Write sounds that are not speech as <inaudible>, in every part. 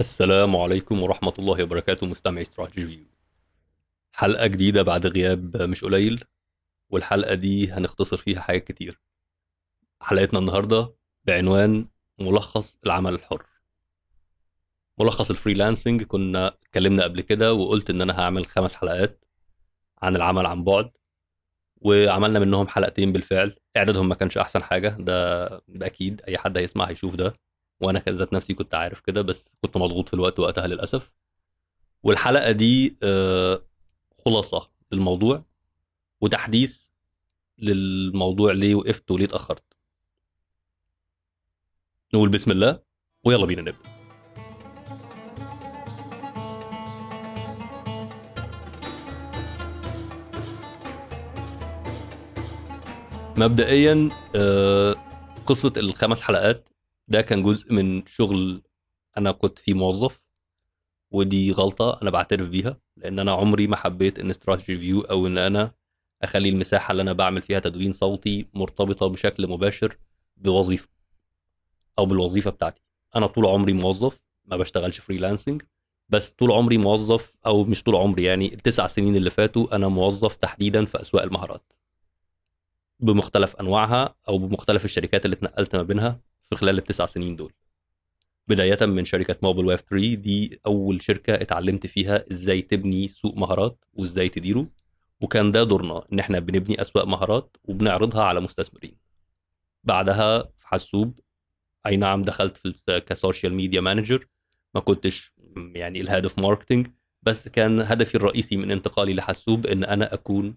السلام عليكم ورحمة الله وبركاته مستمعي استراتيجي فيو حلقة جديدة بعد غياب مش قليل والحلقة دي هنختصر فيها حاجات كتير. حلقتنا النهاردة بعنوان ملخص العمل الحر. ملخص ال freelancing كنا اتكلمنا قبل كده وقلت إن أنا هعمل خمس حلقات عن العمل عن بعد وعملنا منهم حلقتين بالفعل. إعدادهم ما كانش أحسن حاجة ده, ده أكيد أي حد هيسمع هيشوف ده. وأنا ذات نفسي كنت عارف كده بس كنت مضغوط في الوقت وقتها للأسف. والحلقة دي آه، خلاصة للموضوع وتحديث للموضوع ليه وقفت وليه اتأخرت. نقول بسم الله ويلا بينا نبدأ. مبدئيا آه، قصة الخمس حلقات ده كان جزء من شغل أنا كنت فيه موظف ودي غلطة أنا بعترف بيها لأن أنا عمري ما حبيت إن استراتيجي فيو أو إن أنا أخلي المساحة اللي أنا بعمل فيها تدوين صوتي مرتبطة بشكل مباشر بوظيفة أو بالوظيفة بتاعتي. أنا طول عمري موظف ما بشتغلش freelancing بس طول عمري موظف أو مش طول عمري يعني التسع سنين اللي فاتوا أنا موظف تحديدا في أسواق المهارات. بمختلف أنواعها أو بمختلف الشركات اللي اتنقلت ما بينها في خلال التسع سنين دول. بداية من شركة موبل ويب 3 دي أول شركة اتعلمت فيها إزاي تبني سوق مهارات وإزاي تديره وكان ده دورنا إن إحنا بنبني أسواق مهارات وبنعرضها على مستثمرين. بعدها في حسوب أي نعم دخلت في ك social media manager ما كنتش يعني الهدف marketing بس كان هدفي الرئيسي من انتقالي لحسوب إن أنا أكون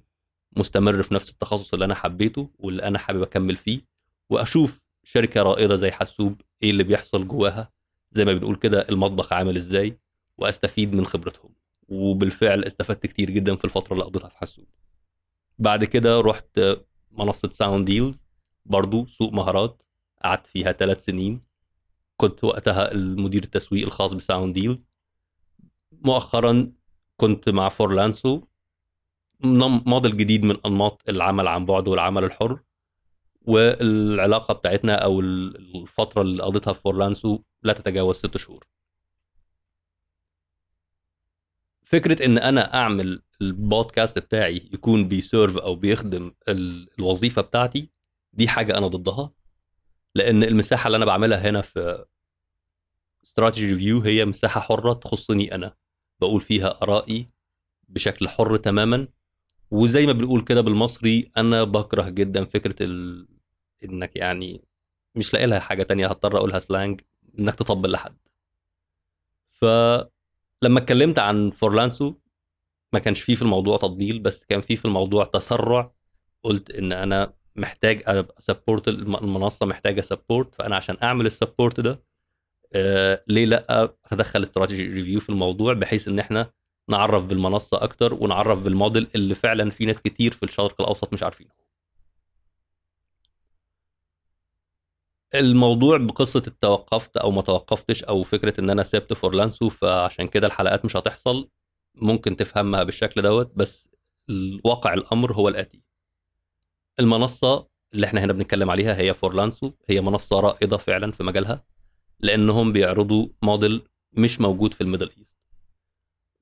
مستمر في نفس التخصص اللي أنا حبيته واللي أنا حابب أكمل فيه وأشوف شركة رائدة زي حسوب إيه اللي بيحصل جواها؟ زي ما بنقول كده المطبخ عامل إزاي؟ وأستفيد من خبرتهم. وبالفعل استفدت كتير جدا في الفترة اللي قضيتها في حسوب بعد كده رحت منصة ساوند ديلز برضو سوق مهارات قعدت فيها ثلاث سنين. كنت وقتها المدير التسويق الخاص بساوند ديلز مؤخرا كنت مع فورلانسو موديل جديد من أنماط العمل عن بعد والعمل الحر. والعلاقة بتاعتنا أو الفترة اللي قضيتها في فورلانسو لا تتجاوز ست شهور. فكرة إن أنا أعمل البودكاست بتاعي يكون بي serve أو بيخدم الوظيفة بتاعتي دي حاجة أنا ضدها لأن المساحة اللي أنا بعملها هنا في استراتيجي ريفيو هي مساحة حرة تخصني أنا. بقول فيها آرائي بشكل حر تماما وزي ما بنقول كده بالمصري أنا بكره جدا فكرة ال... إنك يعني مش لاقي لها حاجة تانية هضطر أقولها slang إنك تطبل لحد. فلما اتكلمت عن فورلانسو ما كانش فيه في الموضوع تطبيل بس كان فيه في الموضوع تسرع. قلت إن أنا محتاج أ support المنصة محتاجة support فأنا عشان أعمل ال support ده آه ليه لأ؟ ادخل استراتيجي ريفيو في الموضوع بحيث إن إحنا نعرف بالمنصة أكتر ونعرف بالموديل اللي فعلا في ناس كتير في الشرق الأوسط مش عارفينه. الموضوع بقصة توقفت أو ما توقفتش أو فكرة إن أنا سبت فورلانسو فعشان كده الحلقات مش هتحصل. ممكن تفهمها بالشكل دوت بس الواقع الأمر هو الآتي. المنصة اللي إحنا هنا بنتكلم عليها هي فورلانسو هي منصة رائدة فعلا في مجالها لأنهم بيعرضوا موديل مش موجود في ال Middle East.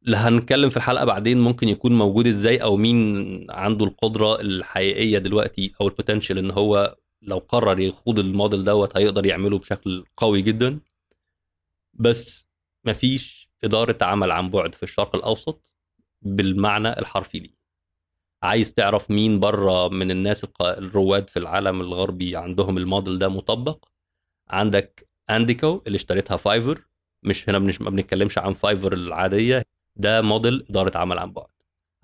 هنتكلم في الحلقة بعدين ممكن يكون موجود إزاي أو مين عنده القدرة الحقيقية دلوقتي أو ال potential إن هو لو قرر يخوض الموديل دوت هيقدر يعمله بشكل قوي جدا. بس مفيش إدارة عمل عن بعد في الشرق الأوسط بالمعنى الحرفي ليه عايز تعرف مين بره من الناس الرواد في العالم الغربي عندهم الموديل ده مطبق؟ عندك AND CO اللي اشتريتها فايفر. مش هنا مش ما بنتكلمش عن فايفر العادية. ده موديل إدارة عمل عن بعد.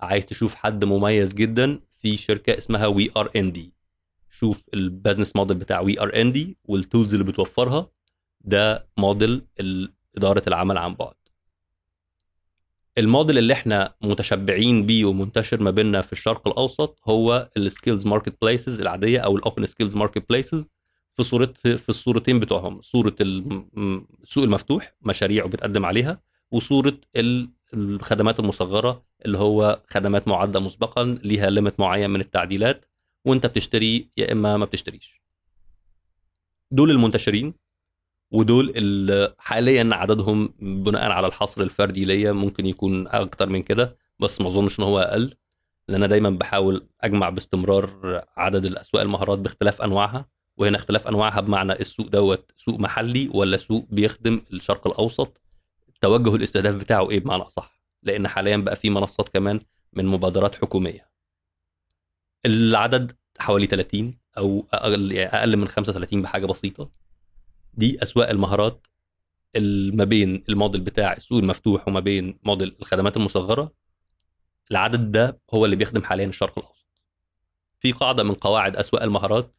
عايز تشوف حد مميز جدا في شركة اسمها We Are Indy. شوف ال business model بتاع We Are Indy وال tools اللي بتوفرها ده موديل إدارة العمل عن بعد. الموديل اللي إحنا متشبعين بيه ومنتشر ما بيننا في الشرق الأوسط هو ال skills marketplaces العادية أو ال open skills marketplaces في صورة في الصورتين بتوعهم صورة السوق المفتوح مشاريع وبتقدم عليها وصورة الخدمات المصغرة اللي هو خدمات معدة مسبقا ليها limit معين من التعديلات وانت بتشتري يا إما ما بتشتريش. دول المنتشرين ودول اللي حاليا عددهم بناء على الحصر الفردي ليا ممكن يكون أكتر من كده بس ما أظنش إن هو أقل لأن أنا دايما بحاول أجمع باستمرار عدد الأسواق المهارات باختلاف أنواعها وهنا اختلاف أنواعها بمعنى السوق دوت سوق محلي ولا سوق بيخدم الشرق الأوسط توجه الاستهداف بتاعه إيه بمعنى أصح؟ لأن حاليا بقى في منصات كمان من مبادرات حكومية. العدد حوالي 30 أو أقل يعني أقل من 35 بحاجة بسيطة. دي أسواق المهارات ما بين الموديل بتاع السوق المفتوح وما بين موديل الخدمات المصغرة. العدد ده هو اللي بيخدم حاليا الشرق الأوسط. في قاعدة من قواعد أسواق المهارات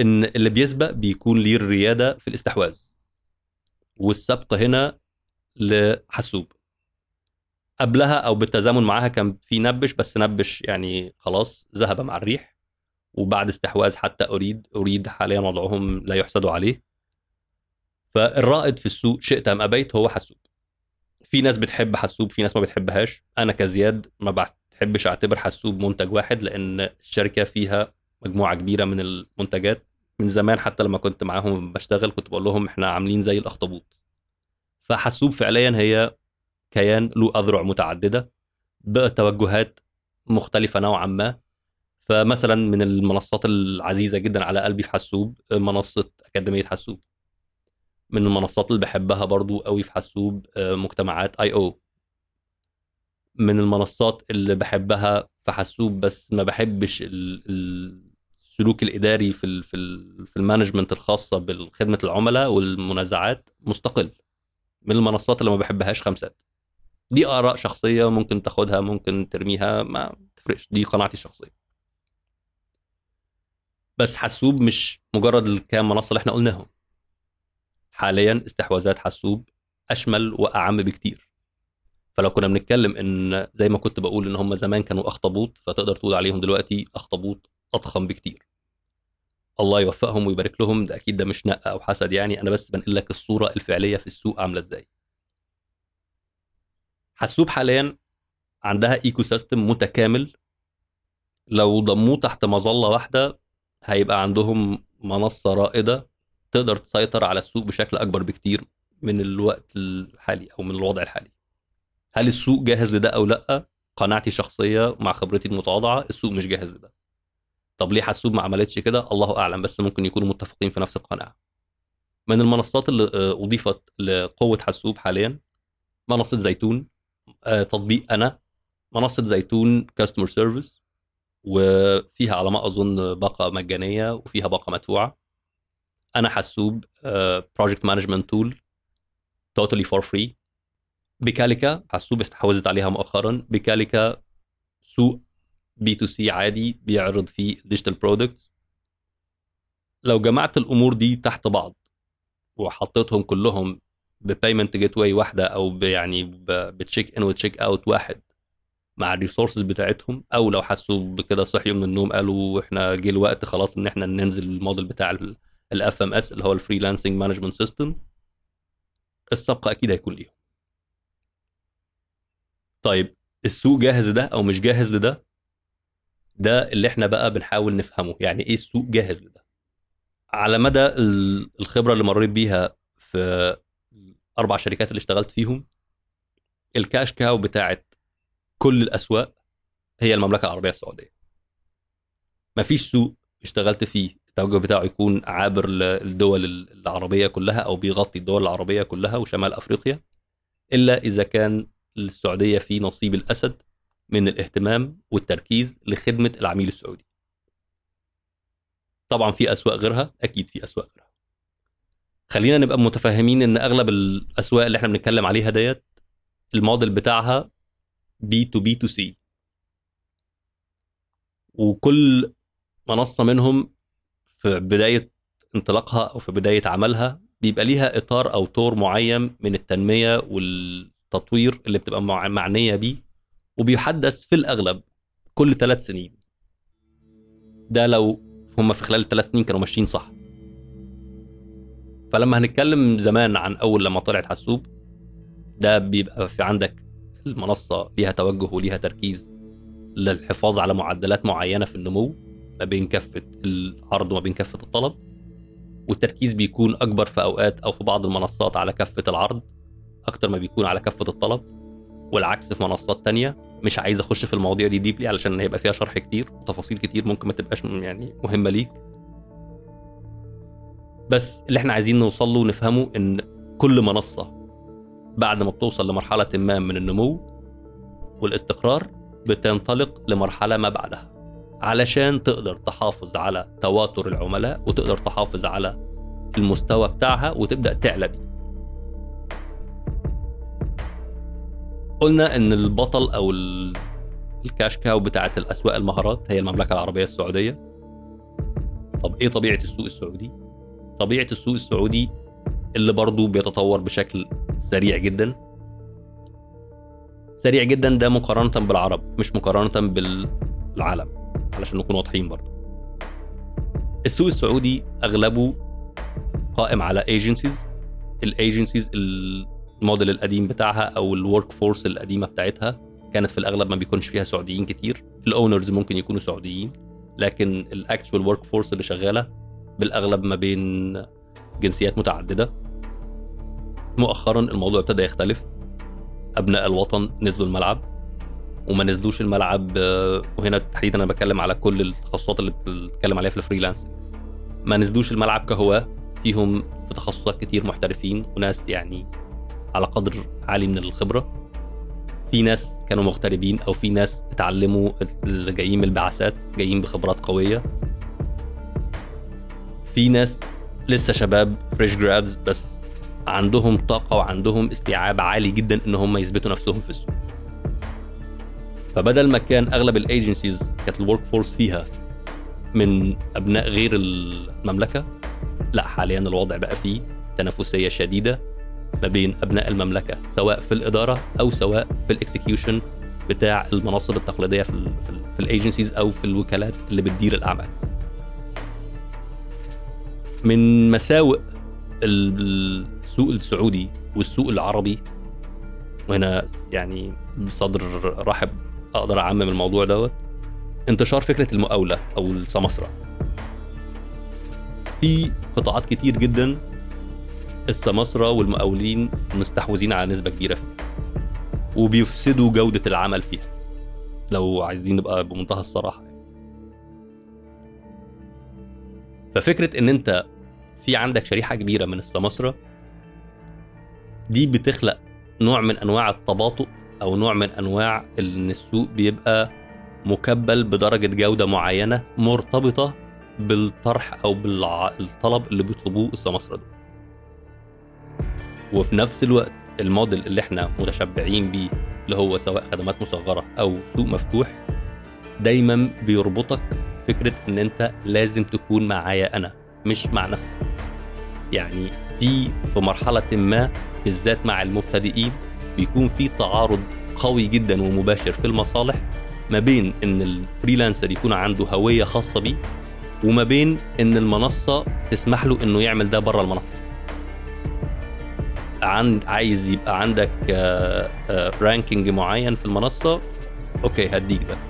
إن اللي بيسبق بيكون ليه الريادة في الاستحواذ. والسبق هنا لحسوب قبلها أو بالتزامن معاها كان في نبش بس نبش يعني خلاص ذهب مع الريح. وبعد استحواذ حتى أريد أريد حاليا وضعهم لا يحسد عليه. فالرائد في السوق شئت أم أبيت هو حسوب. في ناس بتحب حسوب في ناس ما بتحبهاش. أنا كزياد ما بحبش أعتبر حسوب منتج واحد لأن الشركة فيها مجموعة كبيرة من المنتجات. من زمان حتى لما كنت معاهم بشتغل كنت بقول لهم إحنا عاملين زي الأخطبوط. فحسوب فعليا هي كيان له أذرع متعددة بتوجهات مختلفة نوعا ما. فمثلا من المنصات العزيزة جدا على قلبي في حسوب منصة أكاديمية حسوب من المنصات اللي بحبها برضو قوي في حسوب آه، مجتمعات آي أو. من المنصات اللي بحبها في حسوب بس ما بحبش السلوك الإداري في في في المانجمنت الخاصة بخدمه العملاء والمنازعات مستقل. من المنصات اللي ما بحبهاش خمسات دي آراء شخصية ممكن تاخدها ممكن ترميها ما تفرقش دي قناعتي الشخصية. بس حسوب مش مجرد الكام منصة اللي إحنا قلناهم. حاليا استحواذات حسوب أشمل وأعم بكتير. فلو كنا بنتكلم إن زي ما كنت بقول إن هم زمان كانوا أخطبوط فتقدر تقول عليهم دلوقتي أخطبوط أضخم بكتير. الله يوفقهم ويبارك لهم ده أكيد ده مش نقة أو حسد يعني أنا بس بنقل لك الصورة الفعلية في السوق عاملة إزاي. حسوب حاليا عندها ecosystem متكامل. لو ضموه تحت مظلة واحدة هيبقى عندهم منصة رائدة تقدر تسيطر على السوق بشكل أكبر بكتير من الوقت الحالي أو من الوضع الحالي. هل السوق جاهز لده أو لأ؟ قناعتي الشخصية مع خبرتي المتواضعة السوق مش جاهز لده. طب ليه حسوب ما عملتش كده؟ الله أعلم بس ممكن يكونوا متفقين في نفس القناعة. من المنصات اللي آه، أضيفت لقوة حسوب حاليا منصة زيتون تطبيق أنا منصة زيتون customer service وفيها على ما أظن باقة مجانية وفيها باقة مدفوعة. أنا حسوب project management tool totally for free بيكاليكا حسوب استحوذت عليها مؤخرا. بيكاليكا سوق B2C عادي بيعرض فيه digital products لو جمعت الأمور دي تحت بعض وحطيتهم كلهم ب payment gateway واحدة أو يعني ب check in و check out واحد مع ال resources بتاعتهم أو لو حسوب كده صحيوا من النوم قالوا إحنا جه الوقت خلاص إن إحنا ننزل الموديل بتاع ال FMS اللي هو ال freelancing management system السبق أكيد هيكون ليهم. طيب السوق جاهز لده أو مش جاهز لده؟ ده اللي إحنا بقى بنحاول نفهمه. يعني إيه السوق جاهز لده؟ على مدى الخبرة اللي مريت بيها في الاربع شركات اللي اشتغلت فيهم الكاش كاو بتاعت كل الأسواق هي المملكة العربية السعودية مفيش سوق اشتغلت فيه التوجه بتاعه يكون عابر للدول العربية كلها أو بيغطي الدول العربية كلها وشمال أفريقيا إلا إذا كان السعودية في نصيب الأسد من الاهتمام والتركيز لخدمة العميل السعودي. طبعا في أسواق غيرها أكيد في أسواق غيرها. خلينا نبقى متفاهمين إن أغلب الأسواق اللي إحنا بنتكلم عليها ديت الموديل بتاعها بي تو بي تو سي وكل منصة منهم في بداية انطلاقها أو في بداية عملها بيبقى ليها إطار أو طور معين من التنمية والتطوير اللي بتبقى معنية بيه وبيحدث في الأغلب كل ثلاث سنين. ده لو هم في خلال الثلاث سنين كانوا ماشيين صح. فلما هنتكلم زمان عن أول لما طلعت حاسوب ده بيبقى في عندك المنصة ليها توجه وليها تركيز للحفاظ على معدلات معينة في النمو ما بين كافة العرض وما بين كافة الطلب والتركيز بيكون أكبر في أوقات أو في بعض المنصات على كفه العرض أكتر ما بيكون على كفه الطلب والعكس في منصات تانية مش عايز أخش في المواضيع دي ديبلي علشان هيبقى فيها شرح كتير وتفاصيل كتير ممكن ما تبقاش يعني مهمة ليك. بس اللي إحنا عايزين نوصل له ونفهمه إن كل منصة بعد ما بتوصل لمرحلة ما من النمو والاستقرار بتنطلق لمرحلة ما بعدها. علشان تقدر تحافظ على تواتر العملاء وتقدر تحافظ على المستوى بتاعها وتبدأ تعلى بيه. قلنا إن البطل أو الكاش كاو بتاعه الأسواق المهارات هي المملكة العربية السعودية. طب إيه طبيعة السوق السعودي؟ طبيعة السوق السعودي اللي برضه بيتطور بشكل سريع جدا. سريع جدا ده مقارنة بالعرب مش مقارنة بالعالم علشان نكون واضحين برضه السوق السعودي أغلبه قائم على agencies ال agencies ال model القديم بتاعها أو ال workforce القديمة بتاعتها كانت في الأغلب ما بيكونش فيها سعوديين كتير. ال owners ممكن يكونوا سعوديين لكن ال actual workforce اللي شغالة بالأغلب ما بين جنسيات متعددة. مؤخرا الموضوع ابتدى يختلف. أبناء الوطن نزلوا الملعب وما نزلوش الملعب وهنا تحديدا أنا بتكلم على كل التخصصات اللي بتتكلم عليها في ال freelance ما نزلوش الملعب كهواه فيهم في تخصصات كتير محترفين وناس يعني على قدر عالي من الخبرة. في ناس كانوا مغتربين أو في ناس اتعلموا اللي جايين من البعثات جايين بخبرات قوية. في ناس لسه شباب fresh grads بس عندهم طاقة وعندهم استيعاب عالي جدا إن هم يثبتوا نفسهم في السوق. فبدل ما كان أغلب ال agencies كانت ال workforce فيها من أبناء غير المملكة لا حاليا الوضع بقى فيه تنافسية شديدة ما بين أبناء المملكة سواء في الإدارة أو سواء في ال execution بتاع المناصب التقليدية في في ال agencies أو في الوكالات اللي بتدير الأعمال. من مساوئ السوق السعودي والسوق العربي. وهنا يعني بصدر رحب أقدر أعمم الموضوع دوت. انتشار فكرة المقاولة أو السمسره في قطاعات كتير جدا السماسرة والمقاولين مستحوذين على نسبة كبيرة فيه وبيفسدوا جودة العمل فيها. لو عايزين نبقى بمنتهى الصراحة. ففكرة إن أنت في عندك شريحة كبيرة من السماسرة دي بتخلق نوع من أنواع التباطؤ أو نوع من أنواع إن السوق بيبقى مكبل بدرجة جودة معينة مرتبطة بالطرح أو بالطلب اللي بيطلبوه السماسرة دول. وفي نفس الوقت الموديل اللي إحنا متشبعين بيه اللي هو سواء خدمات مصغرة أو سوق مفتوح دايما بيربطك فكرة إن أنت لازم تكون معايا أنا مش مع نفسك. يعني في في مرحلة ما بالذات مع المبتدئين بيكون في تعارض قوي جدا ومباشر في المصالح ما بين إن الفريلانسر يكون عنده هوية خاصة بيه وما بين إن المنصة تسمح له إنه يعمل ده بره المنصة. عند عايز يبقى عندك ranking آه، آه، معين في المنصة okay هديك ده.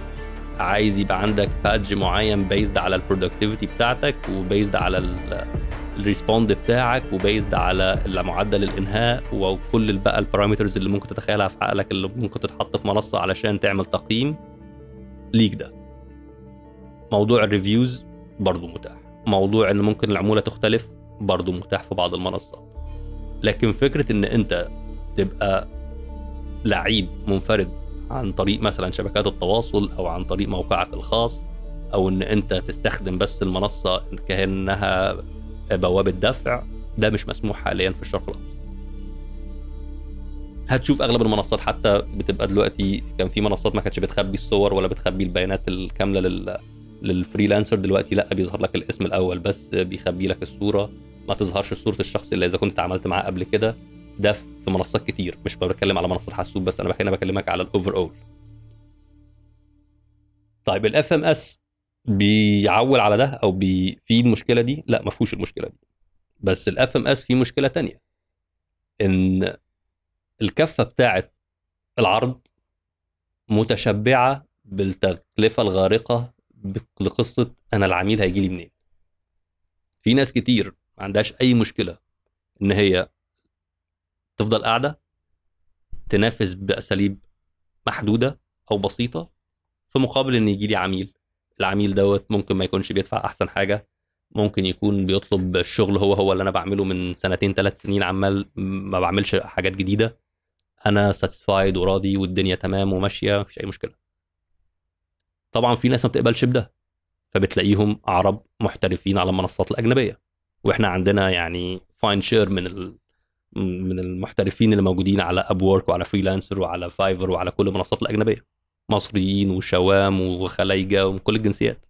عايز يبقى عندك badge معين based على ال productivity بتاعتك و based على ال respond بتاعك و based على معدل الإنهاء وكل بقى ال parameters اللي ممكن تتخيلها في عقلك اللي ممكن تتحط في منصة علشان تعمل تقييم ليك ده. موضوع ال reviews برضه متاح. موضوع إن ممكن العمولة تختلف برضه متاح في بعض المنصات. لكن فكرة إن أنت تبقى لعيب منفرد عن طريق مثلا شبكات التواصل أو عن طريق موقعك الخاص أو إن أنت تستخدم بس المنصة كأنها بوابه دفع ده مش مسموح حاليا في الشرق الأوسط. هتشوف أغلب المنصات حتى بتبقى دلوقتي كان في منصات ما كانتش بتخبي الصور ولا بتخبي البيانات الكاملة لل للفريلانسر دلوقتي لأ بيظهر لك الاسم الأول بس بيخبي لك الصورة ما تظهرش صورة الشخص اللي إذا كنت اتعاملت معاه قبل كده. ده في منصات كتير مش بتكلم على منصات حسوب بس أنا هنا بكلمك على ال overall طيب ال FMS بيعول على ده أو بي في المشكلة دي؟ لا ما فيهوش المشكلة دي. بس ال FMS في مشكلة تانية. إن الكفة بتاعه العرض متشبعة بالتكلفة الغارقة لقصة أنا العميل هيجي لي منين. في ناس كتير ما عندهاش أي مشكلة إن هي تفضل قاعدة تنافس بأساليب محدودة أو بسيطة في مقابل إن يجي لي عميل. العميل دوت ممكن ما يكونش بيدفع أحسن حاجة ممكن يكون بيطلب الشغل هو هو اللي أنا بعمله من سنتين ثلاث سنين عمال ما بعملش حاجات جديدة. أنا ساتسفايد وراضي والدنيا تمام وماشية مفيش أي مشكلة. طبعا في ناس ما بتقبلش بده فبتلاقيهم عرب محترفين على المنصات الأجنبية. وإحنا عندنا يعني fine share من. من المحترفين اللي موجودين على Upwork وعلى Freelancer وعلى Fiverr وعلى كل المنصات الأجنبية. مصريين وشوام وخلايجه ومن كل الجنسيات.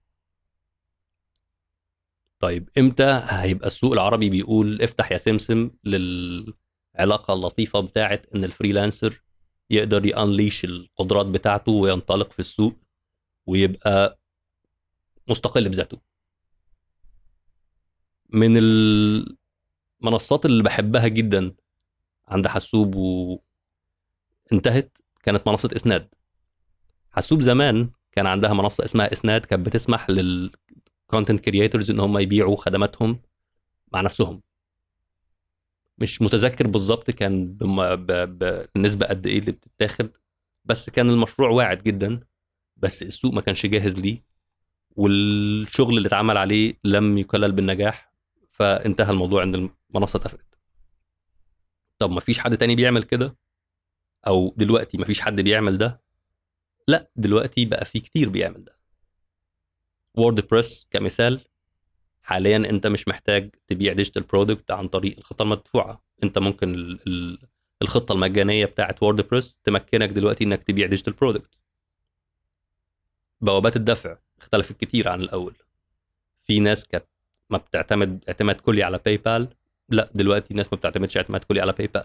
طيب إمتى هيبقى السوق العربي بيقول افتح يا سمسم للعلاقة اللطيفة بتاعه إن ال freelancer يقدر ي unleash القدرات بتاعته وينطلق في السوق ويبقى مستقل بذاته؟ من المنصات اللي بحبها جدا عند حسوب وانتهت كانت منصة إسناد. حسوب زمان كان عندها منصة اسمها إسناد كانت بتسمح لل content creators إن هم يبيعوا خدماتهم مع نفسهم. مش متذكر بالظبط كان بالنسبة قد إيه اللي بتتاخد بس كان المشروع واعد جدا بس السوق ما كانش جاهز ليه والشغل اللي اتعمل عليه لم يكلل بالنجاح فانتهى الموضوع عند المنصه اتقفلت طب ما فيش حد تاني بيعمل كده؟ أو دلوقتي ما فيش حد بيعمل ده؟ لا دلوقتي بقى في كتير بيعمل ده. وورد بريس كمثال حاليا أنت مش محتاج تبيع digital product عن طريق الخطة المدفوعة. أنت ممكن الخطة المجانية بتاعت WordPress تمكنك دلوقتي إنك تبيع digital product بوابات الدفع اختلفت كتير عن الأول. في ناس كانت ما بتعتمد اعتماد كلي على PayPal لا دلوقتي الناس ما بتعتمدش اعتماد كلي على PayPal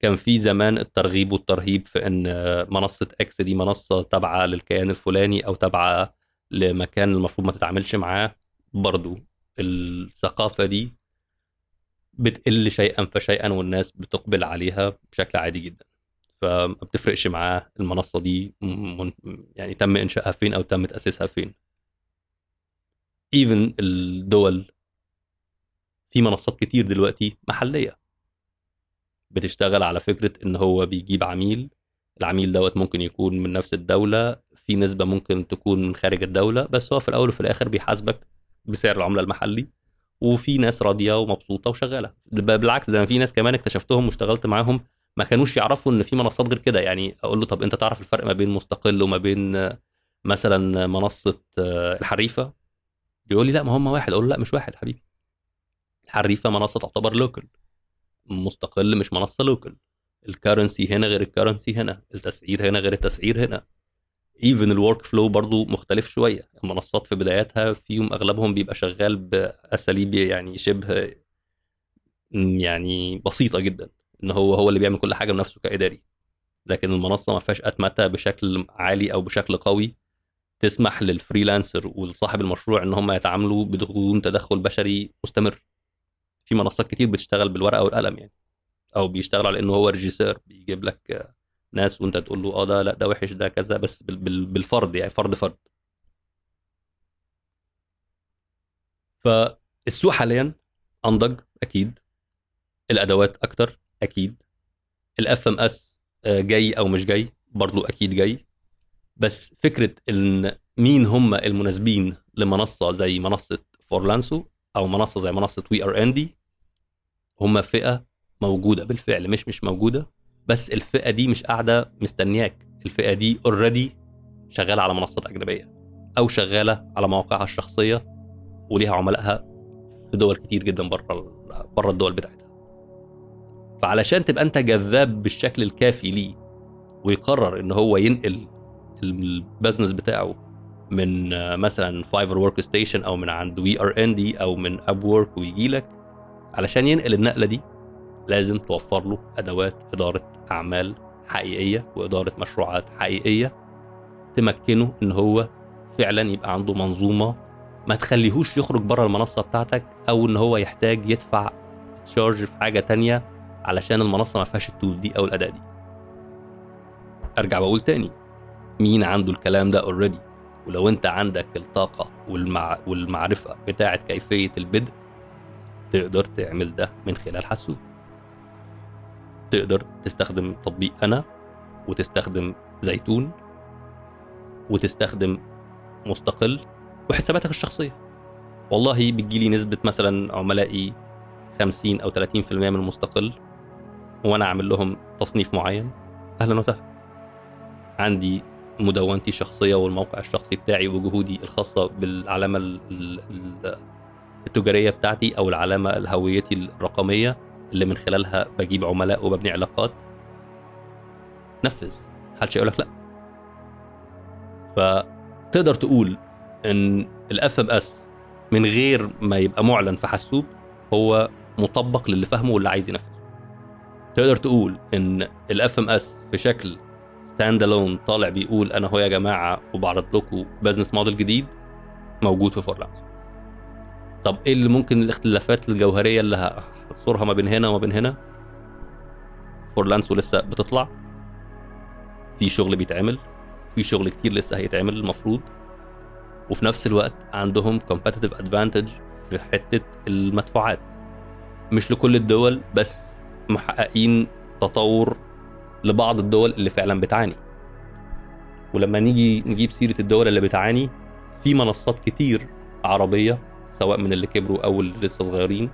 كان في زمان الترغيب والترهيب في إن منصة X دي منصة تابعة للكيان الفلاني أو تابعة لمكان المفروض ما تتعاملش معاه. برضو الثقافة دي بتقل شيئا فشيئا والناس بتقبل عليها بشكل عادي جدا. فما بتفرقش معاه المنصة دي يعني تم إنشائها فين أو تم تأسيسها فين. ايفن الدول في منصات كتير دلوقتي محلية بتشتغل على فكرة إن هو بيجيب عميل العميل دوت ممكن يكون من نفس الدولة في نسبة ممكن تكون من خارج الدولة بس هو في الأول وفي الآخر بيحاسبك بسعر العملة المحلي وفي ناس راضية ومبسوطة وشغالة. بالعكس ده في ناس كمان اكتشفتهم واشتغلت معاهم ما كانوش يعرفوا إن في منصات غير كده. يعني أقول له طب أنت تعرف الفرق ما بين مستقل وما بين مثلا منصة الحريفة؟ يقول لي لا ما هم واحد. أقول له لا مش واحد حبيبي. الحريفه منصة تعتبر لوكال مستقل مش منصة local ال currency هنا غير ال currency هنا. التسعير هنا غير التسعير هنا. even ال workflow برضو مختلف شوية. المنصات في بداياتها فيهم أغلبهم بيبقى شغال بأساليب يعني شبه يعني بسيطة جدا. إن هو هو اللي بيعمل كل حاجة بنفسه كإداري. لكن المنصة ما فيهاش أتمتة بشكل عالي أو بشكل قوي. تسمح لل freelancer وصاحب المشروع إن هم يتعاملوا بدون تدخل بشري مستمر. في منصات كتير بتشتغل بالورقة والقلم يعني أو بيشتغل على إنه هو ريجيسير بيجيب لك ناس وأنت تقول له آه ده لأ ده وحش ده كذا بس بالفرد يعني فرد فرد. فالسوق حاليا أنضج أكيد الأدوات أكتر أكيد ال FMS جاي أو مش جاي برضو أكيد جاي. بس فكرة إن مين هم المناسبين لمنصة زي منصة فورلانسو أو منصة زي منصة وي ار ان دي هم فئة موجودة بالفعل مش مش موجودة بس الفئة دي مش قاعدة مستنياك. الفئة دي already شغالة على منصات أجنبية أو شغالة على مواقعها الشخصية وليها عملائها في دول كتير جدا بره بره الدول بتاعتها. فعلشان تبقى أنت جذاب بالشكل الكافي ليه ويقرر إن هو ينقل ال business بتاعه من مثلا Fiverr ورك ستيشن أو من عند وي ار ان دي أو من Upwork ويجي لك علشان ينقل النقلة دي لازم توفر له أدوات إدارة أعمال حقيقية وإدارة مشروعات حقيقية تمكنه إن هو فعلا يبقى عنده منظومة ما تخليهوش يخرج بره المنصة بتاعتك أو إن هو يحتاج يدفع charge في حاجة تانية علشان المنصة ما فيهاش ال tool دي أو الاداه دي. أرجع واقول تاني مين عنده الكلام ده اوريدي ولو أنت عندك الطاقة والمع... والمعرفة بتاعة كيفية البدء تقدر تعمل ده من خلال حاسوب. تقدر تستخدم تطبيق أنا وتستخدم زيتون وتستخدم مستقل وحساباتك الشخصية. والله بتجيلي نسبة مثلا عملائي 50 أو 30% من المستقل وأنا أعمل لهم تصنيف معين. أهلا وسهلا. عندي مدونتي الشخصية والموقع الشخصي بتاعي وجهودي الخاصة بالعلامة ال- ال- ال- التجارية بتاعتي أو العلامة الهويتي الرقمية اللي من خلالها بجيب عملاء وببني علاقات. نفذ. محدش يقول لك لأ. فتقدر تقول إن ال FMS من غير ما يبقى معلن في حاسوب هو مطبق للي فاهمه واللي عايز ينفذه. تقدر تقول إن ال FMS في شكل standalone طالع بيقول أنا هو يا جماعة وبعرض لكم business model جديد موجود في فورلانس. طب إيه اللي ممكن الاختلافات الجوهرية اللي هحصرها ما بين هنا وما بين هنا؟ فورلانس لسه بتطلع. في شغل بيتعمل. في شغل كتير لسه هيتعمل المفروض. وفي نفس الوقت عندهم competitive advantage في حتة المدفوعات. مش لكل الدول بس محققين تطور لبعض الدول اللي فعلا بتعاني. ولما نيجي نجيب سيرة الدول اللي بتعاني في منصات كتير عربية سواء من اللي كبروا أو اللي لسه صغيرين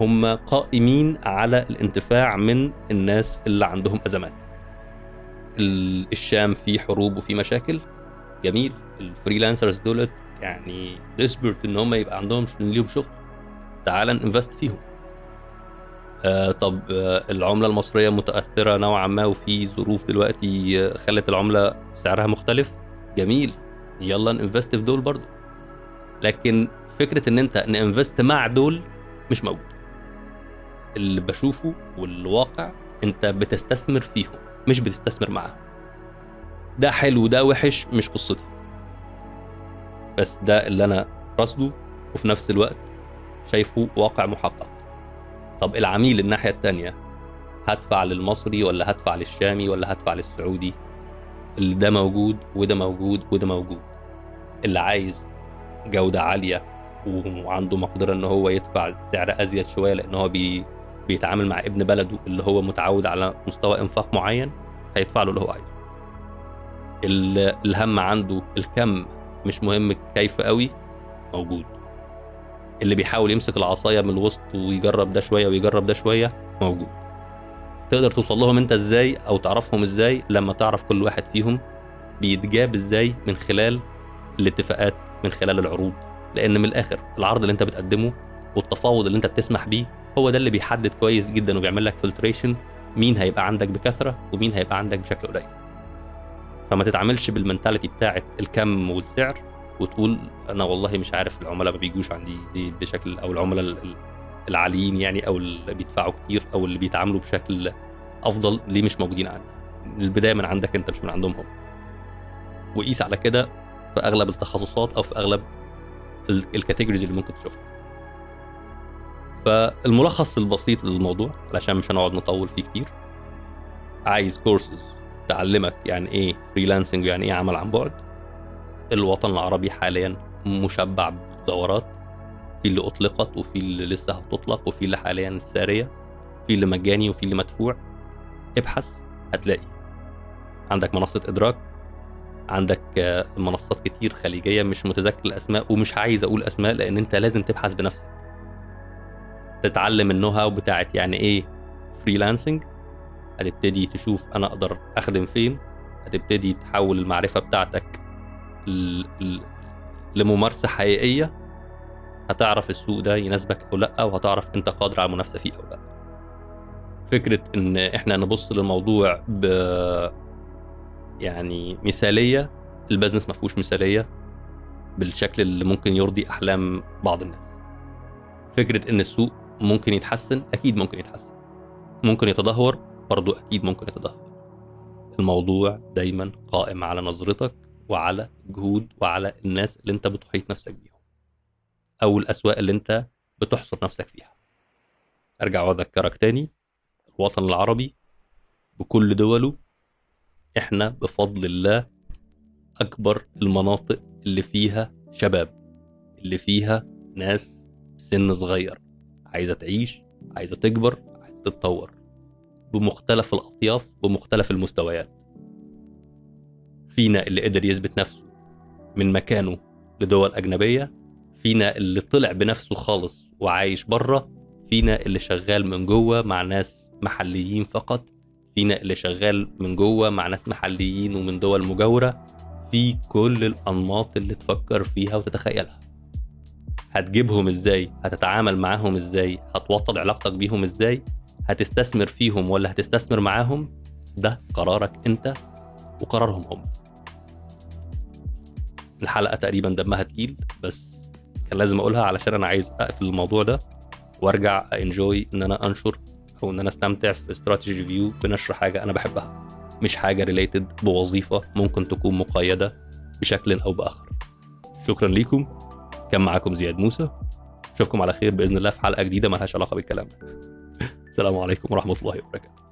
هم قائمين على الانتفاع من الناس اللي عندهم أزمات. ال- الشام في حروب وفي مشاكل. جميل. ال freelancers دولت يعني desperate إن هم يبقى عندهم ليهم شغل. تعال invest فيهم. آه طب آه العملة المصرية متأثرة نوعا ما وفي ظروف دلوقتي آه، خلت العملة سعرها مختلف. جميل. يلا ن invest في دول برضو. لكن فكرة إن أنت ن invest مع دول مش موجود. اللي بشوفه والواقع أنت بتستثمر فيهم مش بتستثمر معاهم. ده حلو ده وحش مش قصتي. بس ده اللي أنا رصده وفي نفس الوقت شايفه واقع محقق. طب العميل الناحية التانية هدفع للمصري ولا هدفع للشامي ولا هدفع للسعودي؟ اللي ده موجود وده موجود وده موجود. اللي عايز جودة عالية وعنده مقدرة إن هو يدفع سعر أزيد شوية لأن هو بي بيتعامل مع ابن بلده اللي هو متعود على مستوى إنفاق معين هيدفع له اللي هو عايزه. ال- الهم عنده الكم مش مهم كيف قوي موجود. اللي بيحاول يمسك العصاية من الوسط ويجرب ده شوية ويجرب ده شوية موجود. تقدر توصل لهم أنت إزاي أو تعرفهم إزاي لما تعرف كل واحد فيهم؟ بيتجاب إزاي من خلال الاتفاقات من خلال العروض؟ لأن من الآخر العرض اللي انت بتقدمه والتفاوض اللي انت بتسمح بيه هو ده اللي بيحدد كويس جدا وبيعمل لك filtration مين هيبقى عندك بكثرة ومين هيبقى عندك بشكل قليل. فما تتعاملش بال mentality بتاعه الكم والسعر وتقول أنا والله مش عارف العملاء ما بيجوش عندي دي بشكل أو العملاء ال- ال- العاليين يعني أو اللي بيدفعوا كتير أو اللي بيتعاملوا بشكل أفضل ليه مش موجودين عندي. البداية من عندك أنت مش من عندهم هم. وقيس على كده في أغلب التخصصات أو في أغلب ال categories اللي ممكن تشوفها. فالملخص البسيط للموضوع علشان مش هنقعد نطول فيه كتير عايز كورسز تعلمك يعني إيه freelancing ويعني إيه عمل عن بعد. الوطن العربي حاليا مشبع بدورات في اللي أطلقت وفي اللي لسه هتطلق وفي اللي حاليا سارية في اللي مجاني وفي اللي مدفوع. ابحث هتلاقي. عندك منصة إدراك عندك آه، منصات كتير خليجية مش متذكر الأسماء ومش عايز أقول أسماء لأن أنت لازم تبحث بنفسك. تتعلم النو هاو بتاعت يعني إيه فريلانسنج هتبتدي تشوف أنا أقدر أخدم فين. هتبتدي تحول المعرفة بتاعتك. لممارسة حقيقية. هتعرف السوق ده يناسبك أو لأ وهتعرف أنت قادر على المنافسة فيه أو لأ. فكرة إن إحنا نبص للموضوع ب يعني مثالية البزنس ما فيهوش مثالية بالشكل اللي ممكن يرضي أحلام بعض الناس. فكرة إن السوق ممكن يتحسن أكيد ممكن يتحسن. ممكن يتدهور برضو أكيد ممكن يتدهور. الموضوع دايما قائم على نظرتك وعلى جهود وعلى الناس اللي أنت بتحيط نفسك بيهم. أو الأسواق اللي أنت بتحصر نفسك فيها. أرجع وأذكرك تاني الوطن العربي بكل دوله إحنا بفضل الله أكبر المناطق اللي فيها شباب اللي فيها ناس سن صغير عايزة تعيش عايزة تكبر عايزة تتطور بمختلف الأطياف بمختلف المستويات. فينا اللي قدر يثبت نفسه من مكانه لدول أجنبية فينا اللي طلع بنفسه خالص وعايش بره فينا اللي شغال من جوه مع ناس محليين فقط. فينا اللي شغال من جوه مع ناس محليين ومن دول مجاورة في كل الأنماط اللي تفكر فيها وتتخيلها. هتجيبهم إزاي؟ هتتعامل معاهم إزاي؟ هتوطد علاقتك بيهم إزاي؟ هتستثمر فيهم ولا هتستثمر معاهم؟ ده قرارك أنت وقرارهم هم. الحلقة تقريبا دمها تقيل بس كان لازم أقولها علشان أنا عايز أقفل الموضوع ده وأرجع أ enjoy إن أنا أنشر أو ان أنا استمتع في Strategy View بنشر حاجة أنا بحبها. مش حاجة related بوظيفة ممكن تكون مقيدة بشكل أو بآخر. شكرا ليكم. كان معاكم زياد موسى. أشوفكم على خير بإذن الله في حلقة جديدة ملهاش علاقة بالكلام. ده <laughs> السلام عليكم ورحمة الله وبركاته.